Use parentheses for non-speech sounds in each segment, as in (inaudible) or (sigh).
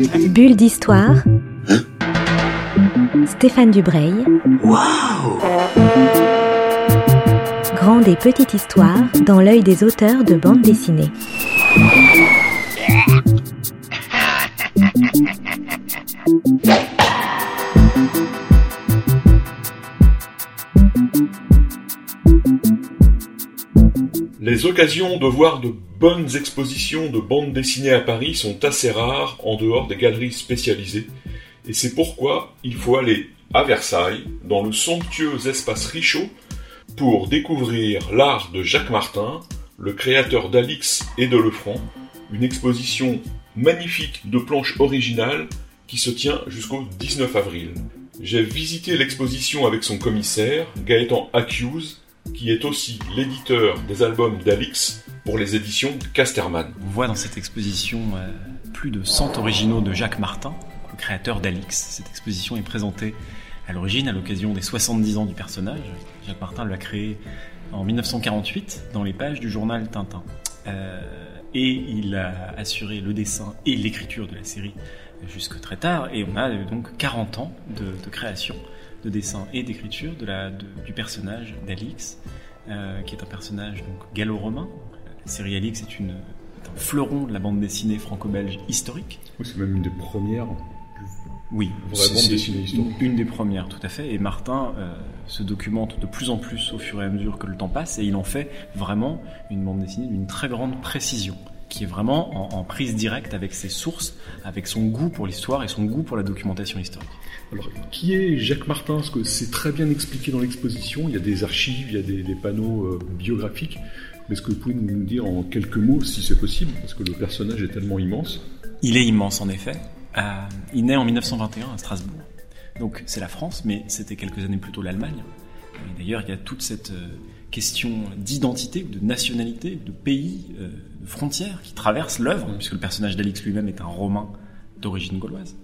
Bulle d'histoire. Stéphane Dubreuil. Waouh Grande et petite histoire dans l'œil des auteurs de bande dessinée. Les occasions de voir de bonnes expositions de bandes dessinées à Paris sont assez rares en dehors des galeries spécialisées, et c'est pourquoi il faut aller à Versailles, dans le somptueux espace Richaud, pour découvrir l'art de Jacques Martin, le créateur d'Alix et de Lefranc, une exposition magnifique de planches originales qui se tient jusqu'au 19 avril. J'ai visité l'exposition avec son commissaire, Gaëtan Accuse, qui est aussi l'éditeur des albums d'Alix pour les éditions Casterman. On voit dans cette exposition euh, plus de 100 originaux de Jacques Martin, le créateur d'Alix. Cette exposition est présentée à l'origine à l'occasion des 70 ans du personnage. Jacques Martin l'a créé en 1948 dans les pages du journal Tintin. Euh, et il a assuré le dessin et l'écriture de la série jusque très tard. Et on a donc 40 ans de création de dessin et d'écriture de la, du personnage d'Alix, euh, qui est un personnage donc gallo-romain. La série Alix est, une, est un fleuron de la bande dessinée franco-belge historique. Oui, c'est même une des premières. Oui, historique. Une, une, des premières, tout à fait. Et Martin euh, se documente de plus en plus au fur et à mesure que le temps passe, et il en fait vraiment une bande dessinée d'une très grande précision qui est vraiment en, en, prise directe avec ses sources, avec son goût pour l'histoire et son goût pour la documentation historique. Alors, qui est Jacques Martin? Parce que c'est très bien expliqué dans l'exposition. Il y a des archives, il y a des, des panneaux euh, biographiques. Est-ce que vous pouvez nous dire en quelques mots, si c'est possible, parce que le personnage est tellement immense Il est immense, en effet. Euh, il naît en 1921 à Strasbourg. Donc, c'est la France, mais c'était quelques années plus tôt l'Allemagne. D'ailleurs, il y a toute cette euh, question d'identité, de nationalité, de pays, euh, de frontières qui traversent l'œuvre, puisque le personnage d'Alix lui-même est un Romain d'origine gauloise.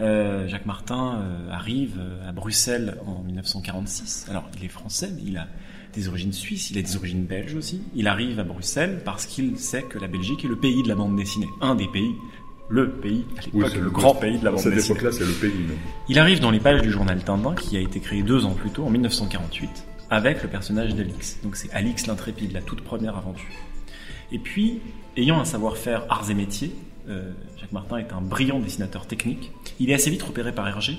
Euh, Jacques Martin euh, arrive à Bruxelles en 1946. Alors, il est français, mais il a des origines suisses, il a des origines belges aussi. Il arrive à Bruxelles parce qu'il sait que la Belgique est le pays de la bande dessinée, un des pays le pays, à l'époque, oui, le, le, grand pays de la bande cette époque-là, c'est le pays. Même. Il arrive dans les pages du journal Tintin, qui a été créé deux ans plus tôt, en 1948, avec le personnage d'Alix. Donc c'est Alix l'intrépide, la toute première aventure. Et puis, ayant un savoir-faire arts et métiers, euh, Jacques Martin est un brillant dessinateur technique. Il est assez vite repéré par Hergé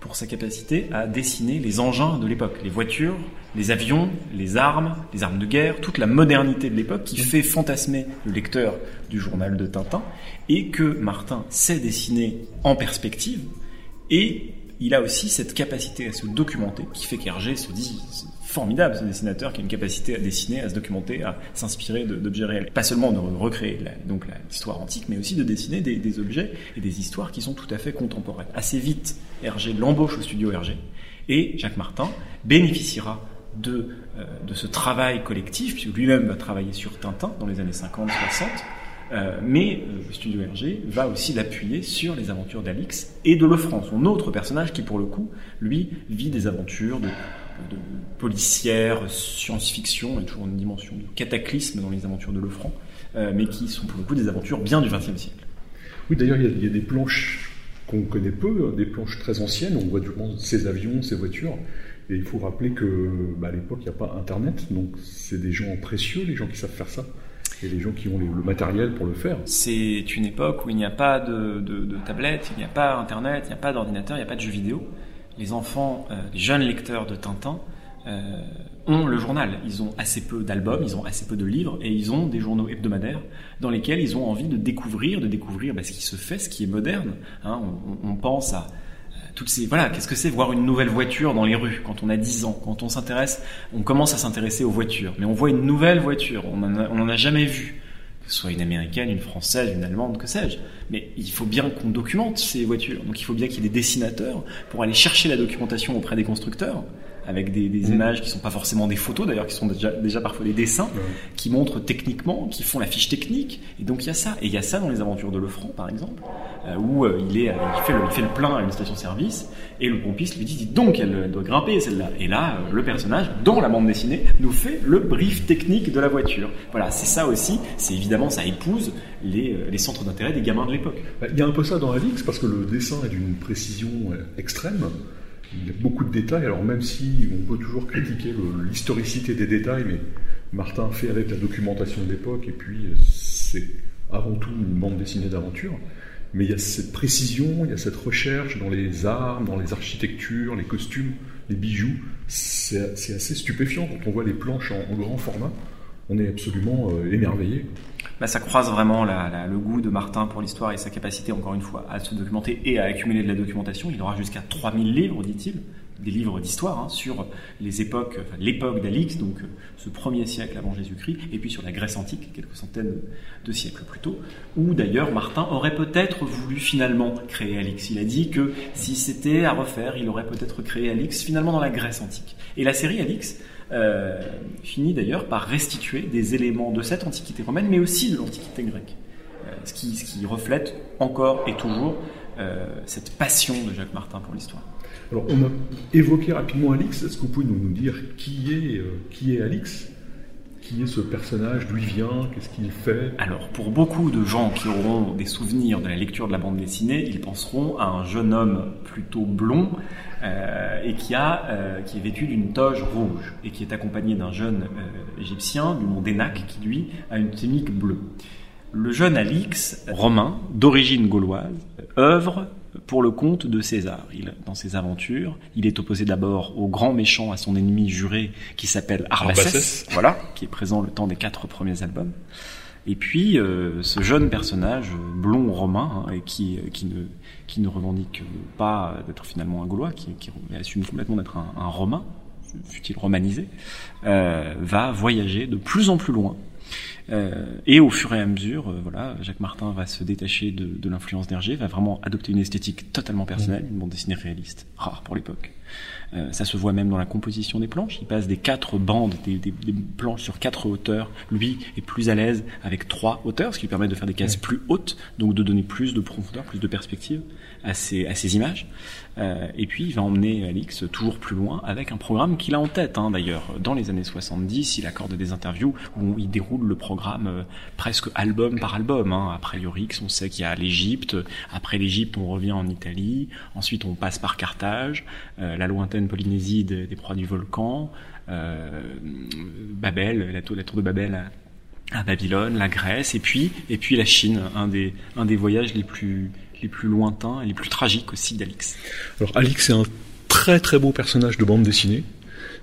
pour sa capacité à dessiner les engins de l'époque, les voitures, les avions, les armes, les armes de guerre, toute la modernité de l'époque qui fait fantasmer le lecteur du journal de Tintin et que Martin sait dessiner en perspective et il a aussi cette capacité à se documenter qui fait qu'Hergé se dit formidable ce dessinateur qui a une capacité à dessiner, à se documenter, à s'inspirer d'objets réels. Pas seulement de recréer donc l'histoire antique, mais aussi de dessiner des, objets et des histoires qui sont tout à fait contemporaines. Assez vite, Hergé l'embauche au studio Hergé et Jacques Martin bénéficiera de, euh, de ce travail collectif, puisque lui-même va travailler sur Tintin dans les années 50-60. Euh, mais euh, le studio Hergé va aussi l'appuyer sur les aventures d'Alix et de Lefranc, son autre personnage qui, pour le coup, lui, vit des aventures de, de policière, science-fiction, il y a toujours une dimension de cataclysme dans les aventures de Lefranc, euh, mais qui sont pour le coup des aventures bien du XXe siècle. Oui, d'ailleurs, il, y a des planches qu'on connaît peu, des planches très anciennes, on voit du moins ces avions, ces voitures, et il faut rappeler que bah, à l'époque, il n'y a pas Internet, donc c'est des gens précieux, les gens qui savent faire ça et les gens qui ont le matériel pour le faire. C'est une époque où il n'y a pas de, de, de tablette, il n'y a pas Internet, il n'y a pas d'ordinateur, il n'y a pas de jeux vidéo. Les enfants, euh, les jeunes lecteurs de Tintin euh, ont le journal. Ils ont assez peu d'albums, ils ont assez peu de livres et ils ont des journaux hebdomadaires dans lesquels ils ont envie de découvrir, de découvrir bah, ce qui se fait, ce qui est moderne. Hein. On, on, pense à toutes ces voilà qu'est-ce que c'est voir une nouvelle voiture dans les rues quand on a 10 ans? Quand on s'intéresse on commence à s'intéresser aux voitures mais on voit une nouvelle voiture on en a, a jamais vu que ce soit une américaine une française une allemande que sais-je. Mais il faut bien qu'on documente ces voitures. Donc il faut bien qu'il y ait des dessinateurs pour aller chercher la documentation auprès des constructeurs avec des, des Mhm. images qui sont pas forcément des photos d'ailleurs, qui sont déjà, déjà parfois des dessins, qui montrent techniquement, qui font la fiche technique. Et donc il y a ça. Et il y a ça dans les aventures de Lefranc, par exemple, euh, où euh, il, est, il, fait le, il fait le plein à une station-service, et le pompiste lui dit, dis donc, elle, doit grimper celle-là. Et là, euh, le personnage, dans la bande dessinée, nous fait le brief technique de la voiture. Voilà, c'est ça aussi. C'est évidemment, ça épouse les, les centres d'intérêt des gamins de l'époque. Bah, Il y a un peu ça dans Alix parce que le dessin est d'une précision extrême. Il y a beaucoup de détails. Alors même si on peut toujours critiquer l'historicité des détails, mais Martin fait avec la documentation de l'époque et puis euh, c'est avant tout une bande dessinée d'aventure. Mais il y a cette précision, il y a cette recherche dans les armes, dans les architectures, les costumes, les bijoux. C'est assez stupéfiant quand on voit les planches en, en grand format. On est absolument euh, émerveillé. Bah, ça croise vraiment le goût de Martin pour l'histoire et sa capacité, encore une fois, à se documenter et à accumuler de la documentation. Il aura jusqu'à 3000 livres, dit-il, des livres d'histoire hein, sur les époques, l'époque d'Alix, donc euh, ce premier siècle avant Jésus-Christ, et puis sur la Grèce antique, quelques centaines de siècles plus tôt, où d'ailleurs Martin aurait peut-être voulu finalement créer Alix. Il a dit que si c'était à refaire, il aurait peut-être créé Alix finalement dans la Grèce antique. Et la série Alix euh, finit d'ailleurs par restituer des éléments de cette antiquité romaine, mais aussi de l'antiquité grecque. Euh, ce, qui, ce qui reflète encore et toujours euh, cette passion de Jacques Martin pour l'histoire. Alors, on a évoqué rapidement Alix. Est-ce que vous pouvez nous, nous dire qui est, qui est Alix? Qui est ce personnage? D'où il vient? Qu'est-ce qu'il fait? Alors, pour beaucoup de gens qui auront des souvenirs de la lecture de la bande dessinée, ils penseront à un jeune homme plutôt blond euh, et qui, a, euh, qui est vêtu d'une toge rouge et qui est accompagné d'un jeune euh, égyptien du nom d'Enac qui, lui, a une tunique bleue. Le jeune Alix, romain, d'origine gauloise, œuvre pour le compte de César. Il, dans ses aventures, il est opposé d'abord au grand méchant, à son ennemi juré, qui s'appelle Arbaces. voilà, qui est présent le temps des quatre premiers albums. Et puis, euh, ce jeune personnage blond romain, hein, et qui, euh, qui, ne, qui ne revendique pas d'être finalement un Gaulois, qui, qui assume complètement d'être un, un Romain, fut-il romanisé, euh, va voyager de plus en plus loin. Euh, et au fur et à mesure, voilà, Jacques Martin va se détacher de, de l'influence d'Hergé, va vraiment adopter une esthétique totalement personnelle, une bande dessinée réaliste, rare pour l'époque. Euh, ça se voit même dans la composition des planches. Il passe des quatre bandes, des, des- des planches sur quatre hauteurs. Lui est plus à l'aise avec trois hauteurs, ce qui lui permet de faire des cases plus hautes, donc de donner plus de profondeur, plus de perspective à ces images. Euh, et puis il va emmener Alix toujours plus loin avec un programme qu'il a en tête. hein, D'ailleurs, dans les années 70, il accorde des interviews où il déroule le programme euh, presque album par album. Hein. Après Yorix, on sait qu'il y a l'Égypte. Après l'Égypte, on revient en Italie. Ensuite, on passe par Carthage, la lointaine Polynésie des, proies du volcan, euh, Babel, la tour, de Babel à, Babylone, la Grèce, et puis et puis la Chine, un des un des voyages les plus les plus lointains et les plus tragiques aussi d'Alix. Alors, Alix est un très très beau personnage de bande dessinée.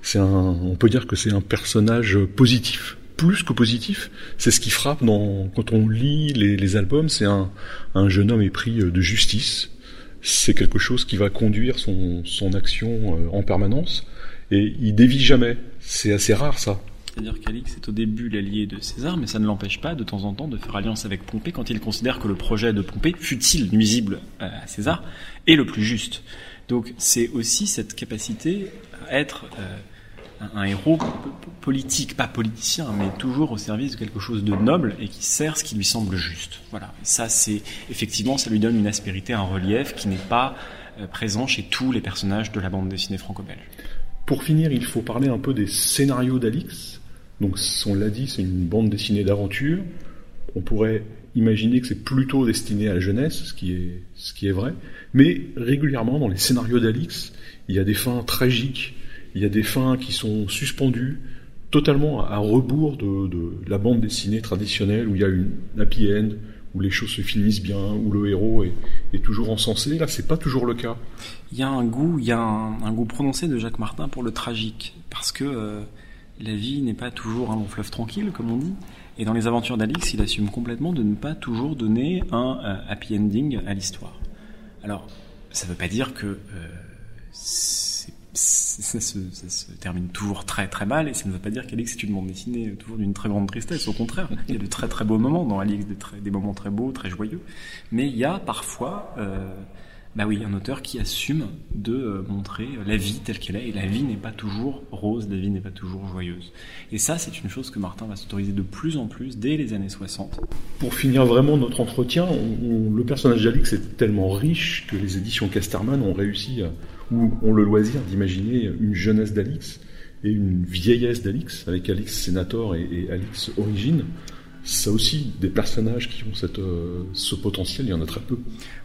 C'est un, on peut dire que c'est un personnage positif. Plus que positif, c'est ce qui frappe quand on lit les, les albums, c'est un, un jeune homme épris de justice. C'est quelque chose qui va conduire son, son action euh, en permanence et il dévie jamais. C'est assez rare ça. C'est-à-dire qu'Alix est au début l'allié de César, mais ça ne l'empêche pas de temps en temps de faire alliance avec Pompée quand il considère que le projet de Pompée, fut-il nuisible euh, à César, est le plus juste. Donc c'est aussi cette capacité à être euh, un, héros politique, pas politicien, mais toujours au service de quelque chose de noble et qui sert ce qui lui semble juste. Voilà. Ça, c'est effectivement, ça lui donne une aspérité, un relief qui n'est pas euh, présent chez tous les personnages de la bande dessinée franco-belge. Pour finir, il faut parler un peu des scénarios d'Alix. Donc, on l'a dit, c'est une bande dessinée d'aventure. On pourrait imaginer que c'est plutôt destiné à la jeunesse, ce qui est, ce qui est vrai. Mais régulièrement, dans les scénarios d'Alix, il y a des fins tragiques, il y a des fins qui sont suspendues, totalement à rebours de, la bande dessinée traditionnelle où il y a une happy end, où les choses se finissent bien, où le héros est, toujours encensé. Là, c'est pas toujours le cas. Il y a un goût, il y a un, goût prononcé de Jacques Martin pour le tragique, parce que euh, la vie n'est pas toujours un long fleuve tranquille, comme on dit. Et dans les aventures d'Alix, il assume complètement de ne pas toujours donner un euh, happy ending à l'histoire. Alors, ça ne veut pas dire que euh, ça, se, ça se termine toujours très très mal, et ça ne veut pas dire qu'Alix est une bande dessinée euh, toujours d'une très grande tristesse. Au contraire, (laughs) il y a de très très beaux moments dans Alix, des, très- des moments très beaux, très joyeux. Mais il y a parfois euh, Bah oui, un auteur qui assume de euh, montrer la vie telle qu'elle est, et la vie n'est pas toujours rose, la vie n'est pas toujours joyeuse. Et ça, c'est une chose que Martin va s'autoriser de plus en plus dès les années 60. Pour finir vraiment notre entretien, le personnage d'Alix est tellement riche que les éditions Casterman ont réussi, à, ou ont le loisir d'imaginer une jeunesse d'Alix et une vieillesse d'Alix, avec Alix Sénator et, Alix Origine ça aussi, des personnages qui ont euh, ce potentiel, il y en a très peu.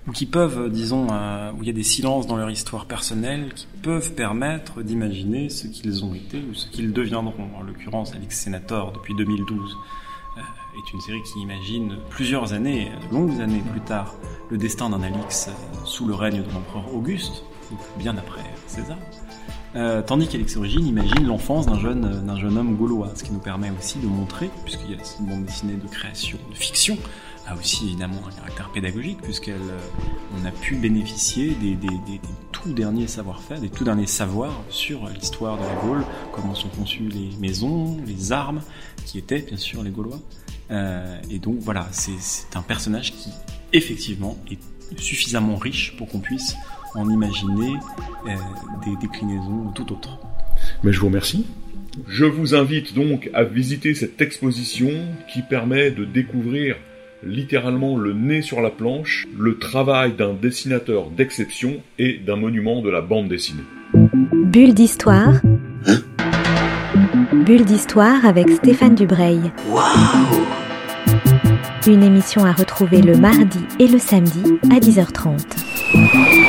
Ou qui peuvent, euh, disons, euh, où il y a des silences dans leur histoire personnelle, qui peuvent permettre d'imaginer ce qu'ils ont été ou ce qu'ils deviendront. En l'occurrence, Alix Senator, depuis 2012, est une série qui imagine plusieurs années, longues années plus tard, le destin d'un Alix sous le règne de l'empereur Auguste, bien après César. Euh, tandis qu'Alex Origine imagine l'enfance d'un jeune, d'un jeune homme gaulois, ce qui nous permet aussi de montrer, puisqu'il y a une bande dessinée de création, de fiction, a aussi évidemment un caractère pédagogique, puisqu'on euh, a pu bénéficier des, tout derniers savoir-faire, des tout derniers savoirs sur l'histoire de la Gaule, comment sont conçues les maisons, les armes, qui étaient bien sûr les Gaulois. Euh, et donc voilà, c'est un personnage qui effectivement est suffisamment riche pour qu'on puisse en imaginer euh, des déclinaisons tout autres. Mais je vous remercie. Je vous invite donc à visiter cette exposition qui permet de découvrir littéralement le nez sur la planche, le travail d'un dessinateur d'exception et d'un monument de la bande dessinée. Bulle d'histoire. Bulle d'histoire avec Stéphane Dubreuil. Une émission à retrouver le mardi et le samedi à 10h30.